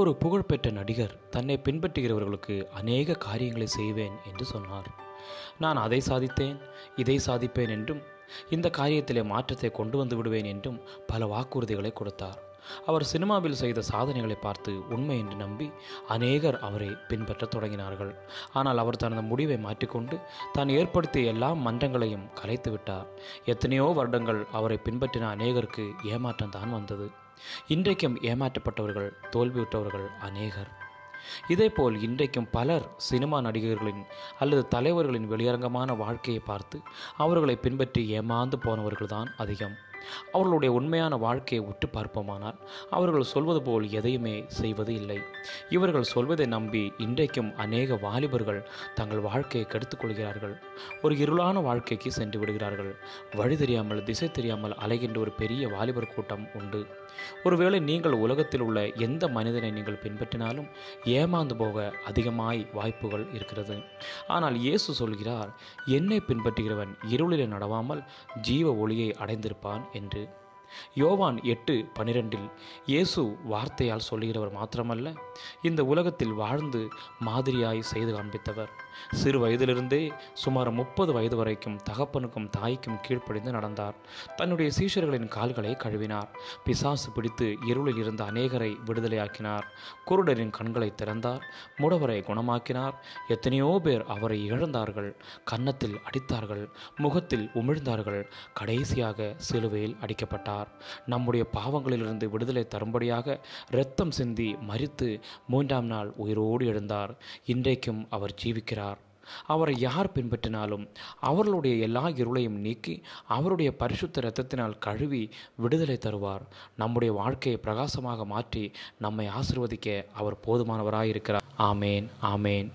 ஒரு புகழ்பெற்ற நடிகர் தன்னை பின்பற்றுகிறவர்களுக்கு அநேக காரியங்களை செய்வேன் என்று சொன்னார். நான் அதை சாதித்தேன் இதை சாதிப்பேன் என்றும் இந்த காரியத்திலே மாற்றத்தை கொண்டு வந்து விடுவேன் என்றும் பல வாக்குறுதிகளை கொடுத்தார். அவர் சினிமாவில் செய்த சாதனைகளை பார்த்து உண்மை என்று நம்பி அநேகர் அவரை பின்பற்றத் தொடங்கினார்கள். ஆனால் அவர் தனது முடிவை மாற்றிக்கொண்டு தான் ஏற்படுத்திய எல்லா மன்றங்களையும் கலைத்து விட்டார் எத்தனையோ வருடங்கள் அவரை பின்பற்றின அநேகருக்கு ஏமாற்றம் தான் வந்தது. இன்றைக்கும் ஏமாற்றப்பட்டவர்கள் தோல்வியுற்றவர்கள் அநேகர். இதேபோல் இன்றைக்கும் பலர் சினிமா நடிகர்களின் அல்லது தலைவர்களின் வெளியரங்கமான வாழ்க்கையை பார்த்து அவர்களை பின்பற்றி ஏமாந்து போனவர்கள்தான் அதிகம். அவர்களுடைய உண்மையான வாழ்க்கையை உற்று பார்ப்போமானால் அவர்கள் சொல்வது போல் எதையுமே செய்வது இல்லை. இவர்கள் சொல்வதை நம்பி இன்றைக்கும் அநேக வாலிபர்கள் தங்கள் வாழ்க்கையை கெடுத்துக் கொள்கிறார்கள். ஒரு இருளான வாழ்க்கைக்கு சென்று விடுகிறார்கள். வழி தெரியாமல் திசை தெரியாமல் அலைகின்ற ஒரு பெரிய வாலிபர் கூட்டம் உண்டு. ஒருவேளை நீங்கள் உலகத்தில் உள்ள எந்த மனிதனை நீங்கள் பின்பற்றினாலும் ஏமாந்து போக அதிகமாய் வாய்ப்புகள் இருக்கிறது. ஆனால் இயேசு சொல்கிறார் என்னை பின்பற்றுகிறவன் இருளிலே நடவாமல் ஜீவ ஒளியை அடைந்திருப்பான். என்று யோவான் எட்டு பனிரெண்டில் இயேசு வார்த்தையால் சொல்லுகிறவர் மாத்திரமல்ல இந்த உலகத்தில் வாழ்ந்து மாதிரியாய் செய்து காண்பித்தவர். சிறு வயதிலிருந்தே சுமார் முப்பது வயது வரைக்கும் தகப்பனுக்கும் தாய்க்கும் கீழ்ப்படிந்து நடந்தார். தன்னுடைய சீஷர்களின் கால்களை கழுவினார். பிசாசு பிடித்து இருளில் இருந்த அநேகரை விடுதலையாக்கினார். குருடரின் கண்களை திறந்தார். முடவரை குணமாக்கினார். எத்தனையோ பேர் அவரை இழந்தார்கள். கன்னத்தில் அடித்தார்கள். முகத்தில் உமிழ்ந்தார்கள். கடைசியாக சிலுவையில் அடிக்கப்பட்டார். நம்முடைய பாவங்களிலிருந்து விடுதலை தரும்படியாக இரத்தம் சிந்தி மறித்து மூன்றாம் நாள் உயிரோடு எழுந்தார். இன்றைக்கும் அவர் ஜீவிக்கிறார். அவரை யார் பின்பற்றினாலும் அவர்களுடைய எல்லா இருளையும் நீக்கி அவருடைய பரிசுத்த இரத்தத்தினால் கழுவி விடுதலை தருவார். நம்முடைய வாழ்க்கையை பிரகாசமாக மாற்றி நம்மை ஆசிர்வதிக்க அவர் போதுமானவராயிருக்கிறார். ஆமேன் ஆமேன்.